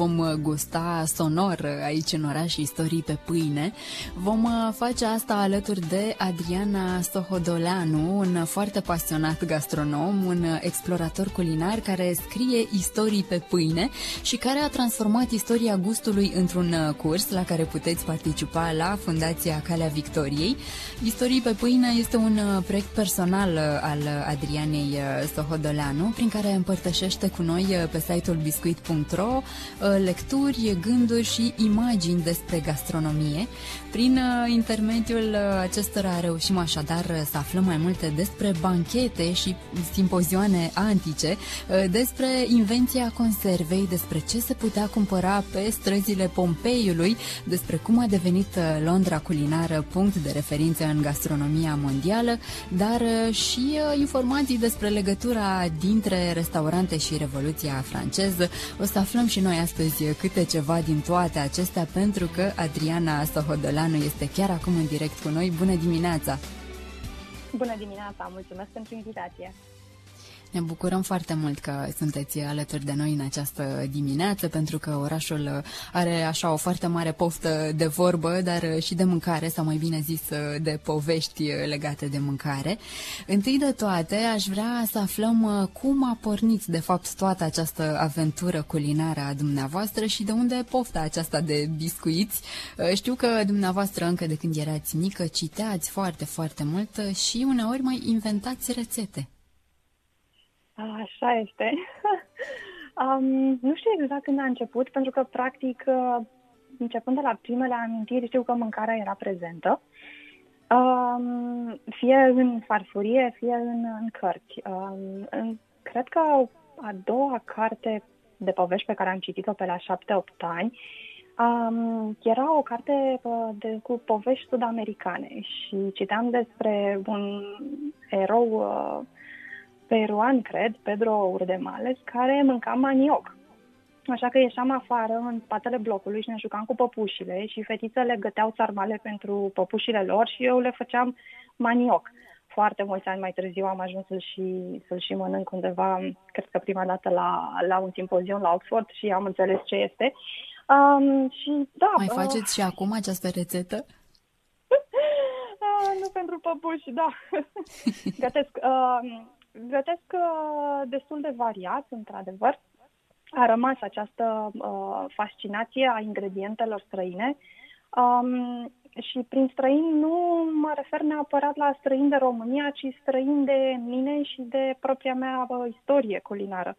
Vom uh, gusta sonor uh, aici în oraș istorii pe pâine. Vom uh, face asta alături de Adriana Sohodoleanu, un foarte pasionat gastronom, un explorator culinar care scrie istorii pe pâine și care a transformat istoria gustului într-un curs la care puteți participa la Fundația Calea Victoriei. Istorii pe pâine este un proiect personal al Adrianei Sohodoleanu, prin care împărtășește cu noi pe site-ul biscuit.ro lecturi, gânduri și imagini despre gastronomie. Prin uh, intermediul uh, acestora reușim așadar să aflăm mai multe despre banchete și simpozioane antice, uh, despre invenția conservei, despre ce se putea cumpăra pe străzile Pompeiului, despre cum a devenit Londra culinară punct de referință în gastronomia mondială, dar și informații despre legătura dintre restaurante și Revoluția franceză. O să aflăm și noi astăzi astăzi câte ceva din toate acestea pentru că Adriana Sohodolanu este chiar acum în direct cu noi. Bună dimineața! Bună dimineața! Mulțumesc pentru invitație! Ne bucurăm foarte mult că sunteți alături de noi în această dimineață, pentru că orașul are așa o foarte mare poftă de vorbă, dar și de mâncare, sau mai bine zis de povești legate de mâncare. Întâi de toate, aș vrea să aflăm cum a pornit, de fapt, toată această aventură culinară a dumneavoastră și de unde pofta aceasta de biscuiți. Știu că dumneavoastră, încă de când erați mică, citeați foarte, foarte mult și uneori mai inventați rețete. Așa este. um, nu știu exact când a început, pentru că, practic, uh, începând de la primele amintiri, știu că mâncarea era prezentă. Um, fie în farfurie, fie în, în cărți. Um, în, cred că a doua carte de povești pe care am citit-o pe la 7-8 ani um, era o carte uh, de, cu povești sud-americane și citeam despre un erou uh, peruan, cred, Pedro Urdemales, care mânca manioc. Așa că ieșeam afară, în spatele blocului și ne jucam cu păpușile și fetițele găteau țarmale pentru păpușile lor și eu le făceam manioc. Foarte mulți ani mai târziu am ajuns să-l și, să și mănânc undeva, cred că prima dată la, la un simpozion la Oxford și am înțeles ce este. Um, și da, mai faceți uh, și acum această rețetă? uh, nu pentru păpuși, da. Gătesc. Uh, gătesc uh, destul de variat, într-adevăr. A rămas această uh, fascinație a ingredientelor străine. Um, și prin străini nu mă refer neapărat la străini de România, ci străini de mine și de propria mea uh, istorie culinară.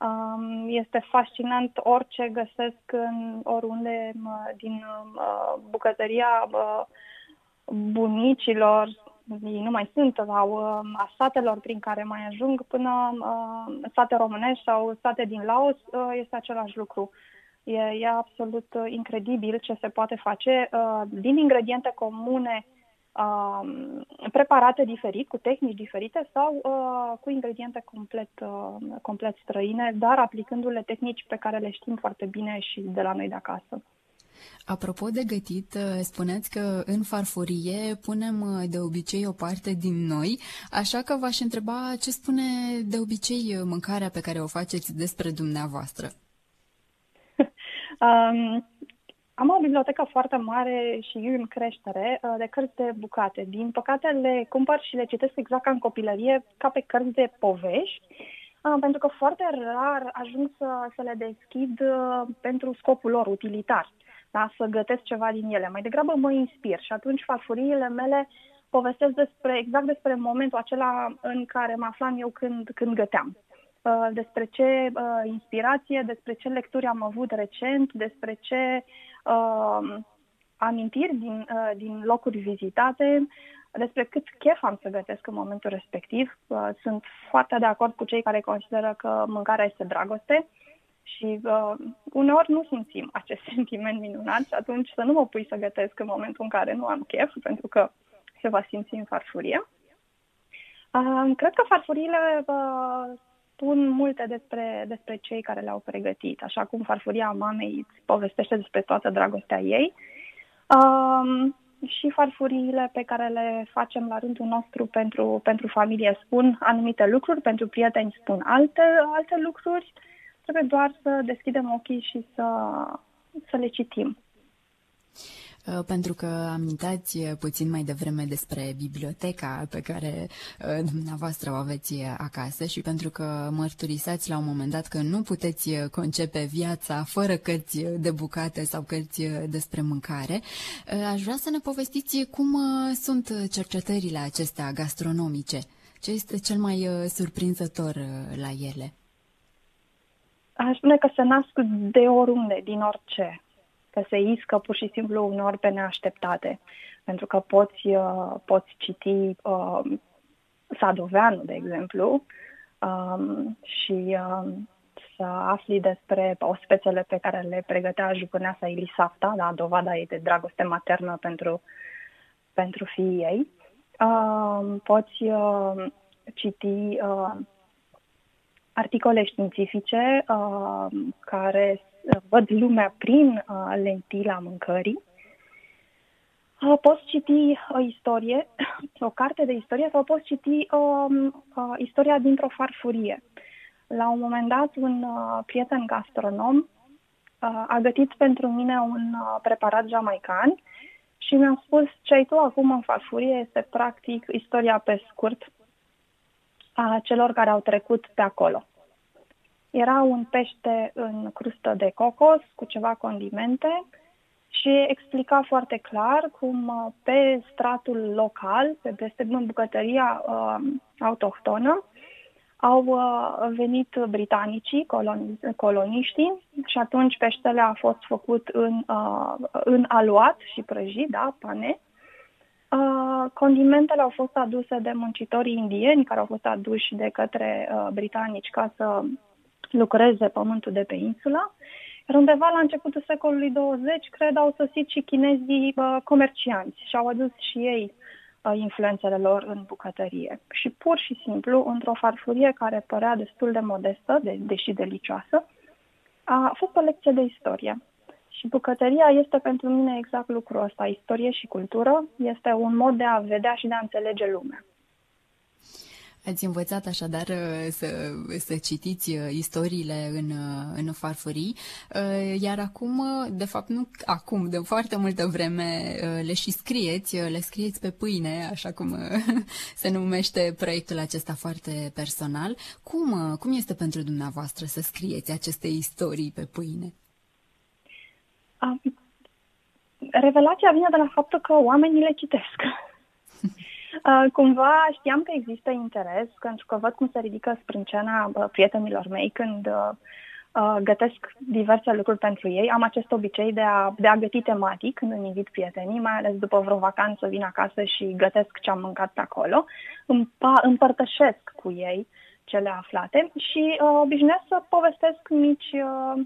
Um, este fascinant orice găsesc în oriunde uh, din uh, bucătăria uh, bunicilor ei nu mai sunt, sau uh, a satelor prin care mai ajung până uh, sate românești sau state din Laos, uh, este același lucru. E, e absolut uh, incredibil ce se poate face uh, din ingrediente comune uh, preparate diferit, cu tehnici diferite sau uh, cu ingrediente complet, uh, complet străine, dar aplicându-le tehnici pe care le știm foarte bine și de la noi de acasă. Apropo de gătit, uh, spuneți că în farfurie punem uh, de obicei o parte din noi, așa că v-aș întreba ce spune de obicei uh, mâncarea pe care o faceți despre dumneavoastră. um, am o bibliotecă foarte mare și în creștere de cărți de bucate. Din păcate le cumpăr și le citesc exact ca în copilărie, ca pe cărți de povești, pentru că foarte rar ajung să, să le deschid pentru scopul lor utilitar da? să gătesc ceva din ele. Mai degrabă mă inspir și atunci farfuriile mele povestesc despre, exact despre momentul acela în care mă aflam eu când, când găteam. Uh, despre ce uh, inspirație, despre ce lecturi am avut recent, despre ce uh, amintiri din, uh, din locuri vizitate, despre cât chef am să gătesc în momentul respectiv. Uh, sunt foarte de acord cu cei care consideră că mâncarea este dragoste și uh, uneori nu simțim acest sentiment minunat și atunci să nu mă pui să gătesc în momentul în care nu am chef, pentru că se va simți în farfurie. Uh, cred că farfuriile uh, spun multe despre, despre cei care le-au pregătit, așa cum farfuria mamei îți povestește despre toată dragostea ei. Um, și farfuriile pe care le facem la rândul nostru pentru, pentru familie spun anumite lucruri, pentru prieteni spun alte, alte lucruri. Trebuie doar să deschidem ochii și să, să le citim. Uh, pentru că amintați uh, puțin mai devreme despre biblioteca pe care uh, dumneavoastră o aveți acasă și pentru că mărturisați la un moment dat că nu puteți concepe viața fără cărți de bucate sau cărți despre mâncare, aș vrea să ne povestiți cum sunt cercetările acestea gastronomice. Ce este cel mai surprinzător la ele? Aș spune că se nasc de oriunde, din orice că se iscă pur și simplu uneori pe neașteptate. Pentru că poți, uh, poți citi uh, Sadoveanu, de exemplu, um, și uh, să afli despre ospețele pe care le pregătea jupâneasa Elisafta, da, dovada ei de dragoste maternă pentru, pentru fiii ei. Uh, poți uh, citi uh, articole științifice uh, care văd lumea prin uh, lentila mâncării. Uh, poți citi o istorie, o carte de istorie sau poți citi uh, uh, istoria dintr-o farfurie. La un moment dat, un uh, prieten gastronom uh, a gătit pentru mine un uh, preparat jamaican și mi-a spus ce ai tu acum în farfurie este practic istoria pe scurt a celor care au trecut pe acolo. Era un pește în crustă de cocos cu ceva condimente și explica foarte clar cum uh, pe stratul local, pe peste în bucătăria uh, autohtonă, au uh, venit britanicii, coloni, coloniștii, și atunci peștele a fost făcut în, uh, în aluat și prăjit, da, pane. Uh, condimentele au fost aduse de muncitorii indieni, care au fost aduși de către uh, britanici ca să lucreze pământul de pe insula. Iar undeva la începutul secolului 20, cred, au sosit și chinezii uh, comercianți și au adus și ei uh, influențele lor în bucătărie. Și pur și simplu, într-o farfurie care părea destul de modestă, de, deși delicioasă, a fost o lecție de istorie. Și bucătăria este pentru mine exact lucrul ăsta, istorie și cultură. Este un mod de a vedea și de a înțelege lumea. Ați învățat așadar uh, să, să citiți uh, istoriile în, uh, în farfurii, iar acum, de fapt nu acum, de foarte multă vreme le și scrieți, le scrieți pe pâine, așa cum se numește proiectul acesta foarte personal. Cum, cum este pentru dumneavoastră să scrieți aceste istorii pe pâine? Revelația vine de la faptul că oamenii le citesc. Uh, cumva știam că există interes, pentru că văd cum se ridică sprâncena uh, prietenilor mei când uh, uh, gătesc diverse lucruri pentru ei. Am acest obicei de a, de a găti tematic când îmi invit prietenii, mai ales după vreo vacanță vin acasă și gătesc ce am mâncat pe acolo. Împa- împărtășesc cu ei cele aflate și uh, obișnuiesc să povestesc mici uh,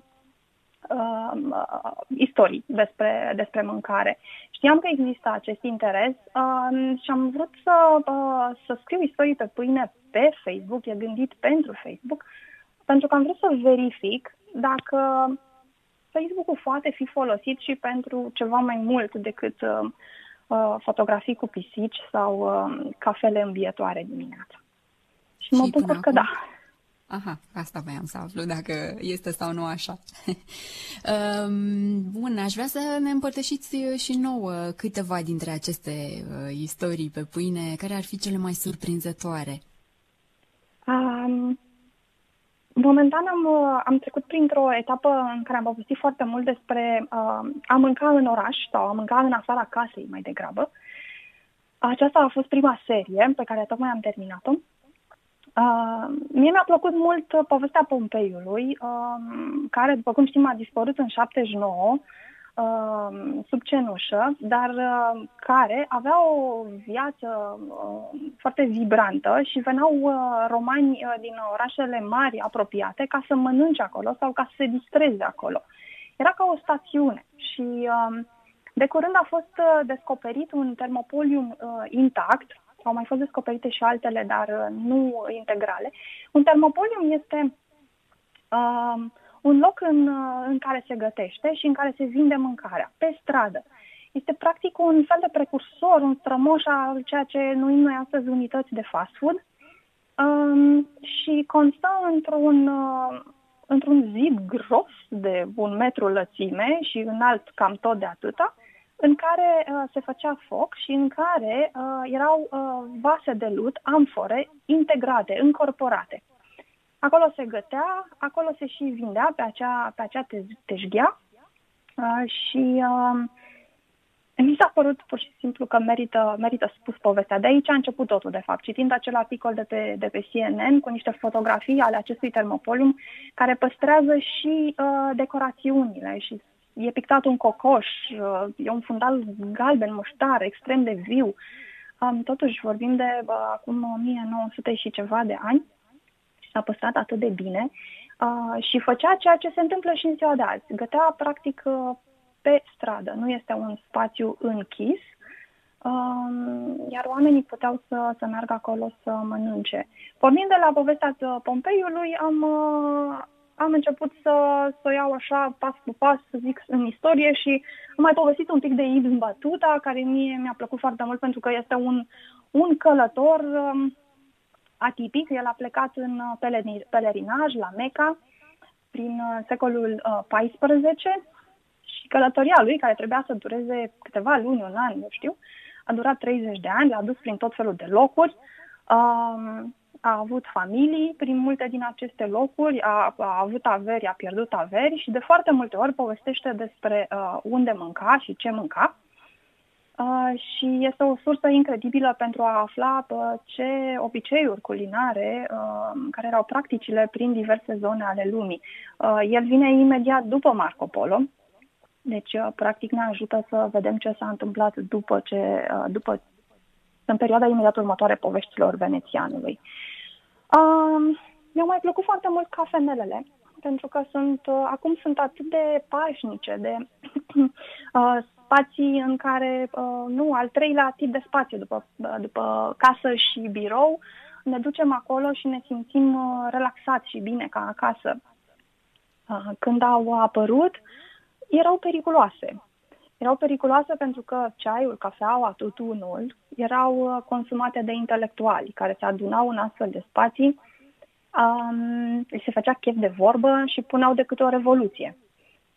uh, istorii despre, despre mâncare. Știam că există acest interes uh, și am vrut să, uh, să scriu istorii pe pâine pe Facebook, e gândit pentru Facebook, pentru că am vrut să verific dacă Facebook-ul poate fi folosit și pentru ceva mai mult decât uh, uh, fotografii cu pisici sau uh, cafele îmbietoare dimineața. Și, și mă bucur că da. Aha, asta voiam să aflu, dacă este sau nu așa. Bun, aș vrea să ne împărtășiți și nouă câteva dintre aceste uh, istorii pe pâine, care ar fi cele mai surprinzătoare. Um, momentan am, uh, am trecut printr-o etapă în care am povestit foarte mult despre uh, a mânca în oraș sau a mânca în afara casei mai degrabă. Aceasta a fost prima serie pe care tocmai am terminat-o. Uh, mie mi-a plăcut mult uh, povestea Pompeiului, uh, care, după cum știm, a dispărut în 79 uh, sub cenușă, dar uh, care avea o viață uh, foarte vibrantă și veneau uh, romani uh, din orașele mari apropiate ca să mănânce acolo sau ca să se distreze acolo. Era ca o stațiune și uh, de curând a fost uh, descoperit un termopolium uh, intact au mai fost descoperite și altele, dar uh, nu integrale. Un termopolium este uh, un loc în, uh, în care se gătește și în care se vinde mâncarea, pe stradă. Este practic un fel de precursor, un strămoș al ceea ce nuim noi astăzi unități de fast food um, și constă într-un, uh, într-un zid gros de un metru lățime și înalt cam tot de atâta, în care uh, se făcea foc și în care uh, erau uh, vase de lut, amfore, integrate, încorporate. Acolo se gătea, acolo se și vindea pe acea, pe acea teșghea uh, și uh, mi s-a părut pur și simplu că merită, merită spus povestea. De aici a început totul, de fapt. Citind acel articol de pe, de pe CNN cu niște fotografii ale acestui termopolium care păstrează și uh, decorațiunile și e pictat un cocoș, uh, e un fundal galben, muștar, extrem de viu. Um, totuși vorbim de uh, acum 1900 și ceva de ani și s-a păstrat atât de bine uh, și făcea ceea ce se întâmplă și în ziua de azi. Gătea practic uh, pe stradă, nu este un spațiu închis, um, iar oamenii puteau să, să meargă acolo să mănânce. Pornind de la povestea Pompeiului, am, uh, am început să, să o iau așa pas cu pas, să zic, în istorie și am mai povestit un pic de Ibn Batuta, care mie mi-a plăcut foarte mult pentru că este un, un călător um, atipic. El a plecat în pelerinaj la Meca prin uh, secolul XIV uh, și călătoria lui, care trebuia să dureze câteva luni, un an, nu știu, a durat 30 de ani, l-a dus prin tot felul de locuri. Um, a avut familii prin multe din aceste locuri, a, a avut averi, a pierdut averi și de foarte multe ori povestește despre uh, unde mânca și ce mânca. Uh, și este o sursă incredibilă pentru a afla uh, ce obiceiuri culinare, uh, care erau practicile prin diverse zone ale lumii. Uh, el vine imediat după Marco Polo, deci uh, practic ne ajută să vedem ce s-a întâmplat după ce, uh, după, în perioada imediat următoare poveștilor venețianului. Uh, mi-au mai plăcut foarte mult cafenelele, pentru că sunt, uh, acum sunt atât de pașnice, de uh, spații în care, uh, nu, al treilea tip de spațiu după, uh, după casă și birou, ne ducem acolo și ne simțim uh, relaxați și bine ca acasă. Uh, când au apărut, erau periculoase. Erau periculoase pentru că ceaiul, cafeaua, tutunul erau uh, consumate de intelectuali care se adunau în astfel de spații, um, se făcea chef de vorbă și puneau de câte o revoluție.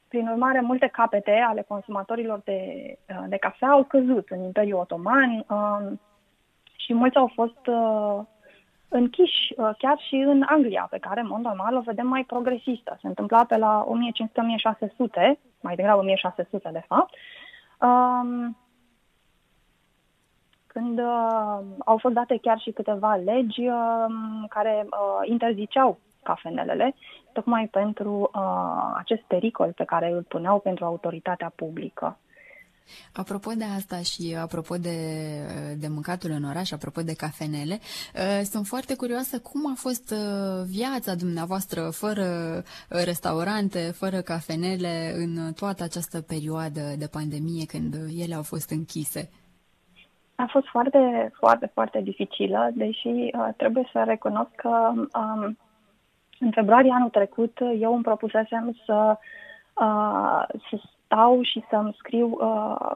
Prin urmare, multe capete ale consumatorilor de, uh, de cafea au căzut în Imperiul Otoman um, și mulți au fost uh, închiși uh, chiar și în Anglia, pe care, în mod normal, o vedem mai progresistă. Se întâmpla pe la 1500-1600, mai degrabă 1600 de fapt, um, când uh, au fost date chiar și câteva legi uh, care uh, interziceau cafenelele, tocmai pentru uh, acest pericol pe care îl puneau pentru autoritatea publică. Apropo de asta și apropo de, de mâncatul în oraș, apropo de cafenele, uh, sunt foarte curioasă cum a fost uh, viața dumneavoastră fără uh, restaurante, fără cafenele în toată această perioadă de pandemie când ele au fost închise. A fost foarte, foarte, foarte dificilă, deși uh, trebuie să recunosc că um, în februarie anul trecut eu îmi propusesem să, uh, să stau și să-mi scriu uh,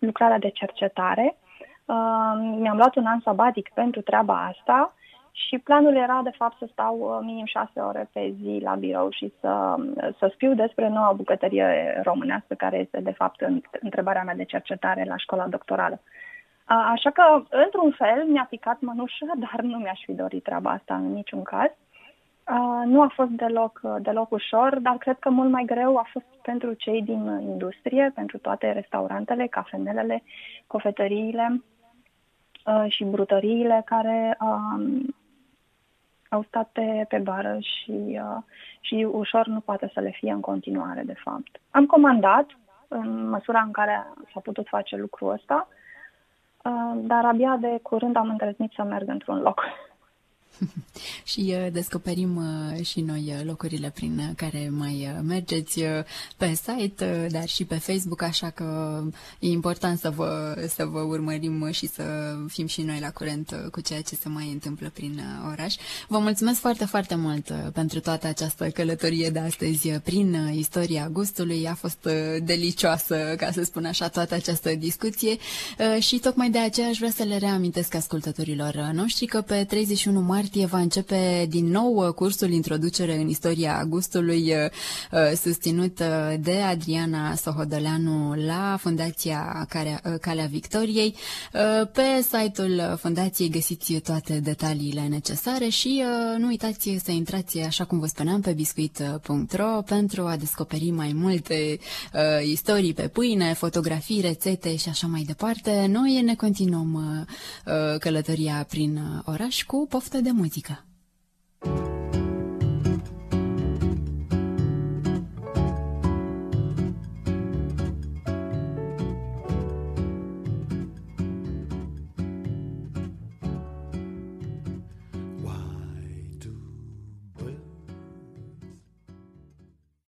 lucrarea de cercetare. Uh, mi-am luat un an sabatic pentru treaba asta și planul era, de fapt, să stau uh, minim șase ore pe zi la birou și să, să scriu despre noua bucătărie românească, care este, de fapt, întrebarea mea de cercetare la școala doctorală. Uh, așa că, într-un fel, mi-a picat mănușă, dar nu mi-aș fi dorit treaba asta în niciun caz. Uh, nu a fost deloc, deloc ușor, dar cred că mult mai greu a fost pentru cei din industrie, pentru toate restaurantele, cafenelele, cofetăriile uh, și brutăriile care uh, au stat pe, pe bară și, uh, și ușor nu poate să le fie în continuare, de fapt. Am comandat în măsura în care s-a putut face lucrul ăsta, uh, dar abia de curând am îndrăznit să merg într-un loc. și uh, descoperim uh, și noi uh, locurile prin care mai mergeți pe site, dar și pe Facebook, așa că e important să vă, să vă urmărim și să fim și noi la curent cu ceea ce se mai întâmplă prin oraș. Vă mulțumesc foarte, foarte mult pentru toată această călătorie de astăzi prin istoria gustului. A fost delicioasă, ca să spun așa, toată această discuție și tocmai de aceea aș vrea să le reamintesc ascultătorilor noștri că pe 31 martie va începe din nou cursul Introducere în istoria gustului uh, uh, susținut uh, de Adriana Sohodoleanu la Fundația Calea Victoriei. Pe site-ul Fundației găsiți toate detaliile necesare și nu uitați să intrați, așa cum vă spuneam, pe biscuit.ro pentru a descoperi mai multe istorii pe pâine, fotografii, rețete și așa mai departe. Noi ne continuăm călătoria prin oraș cu poftă de muzică.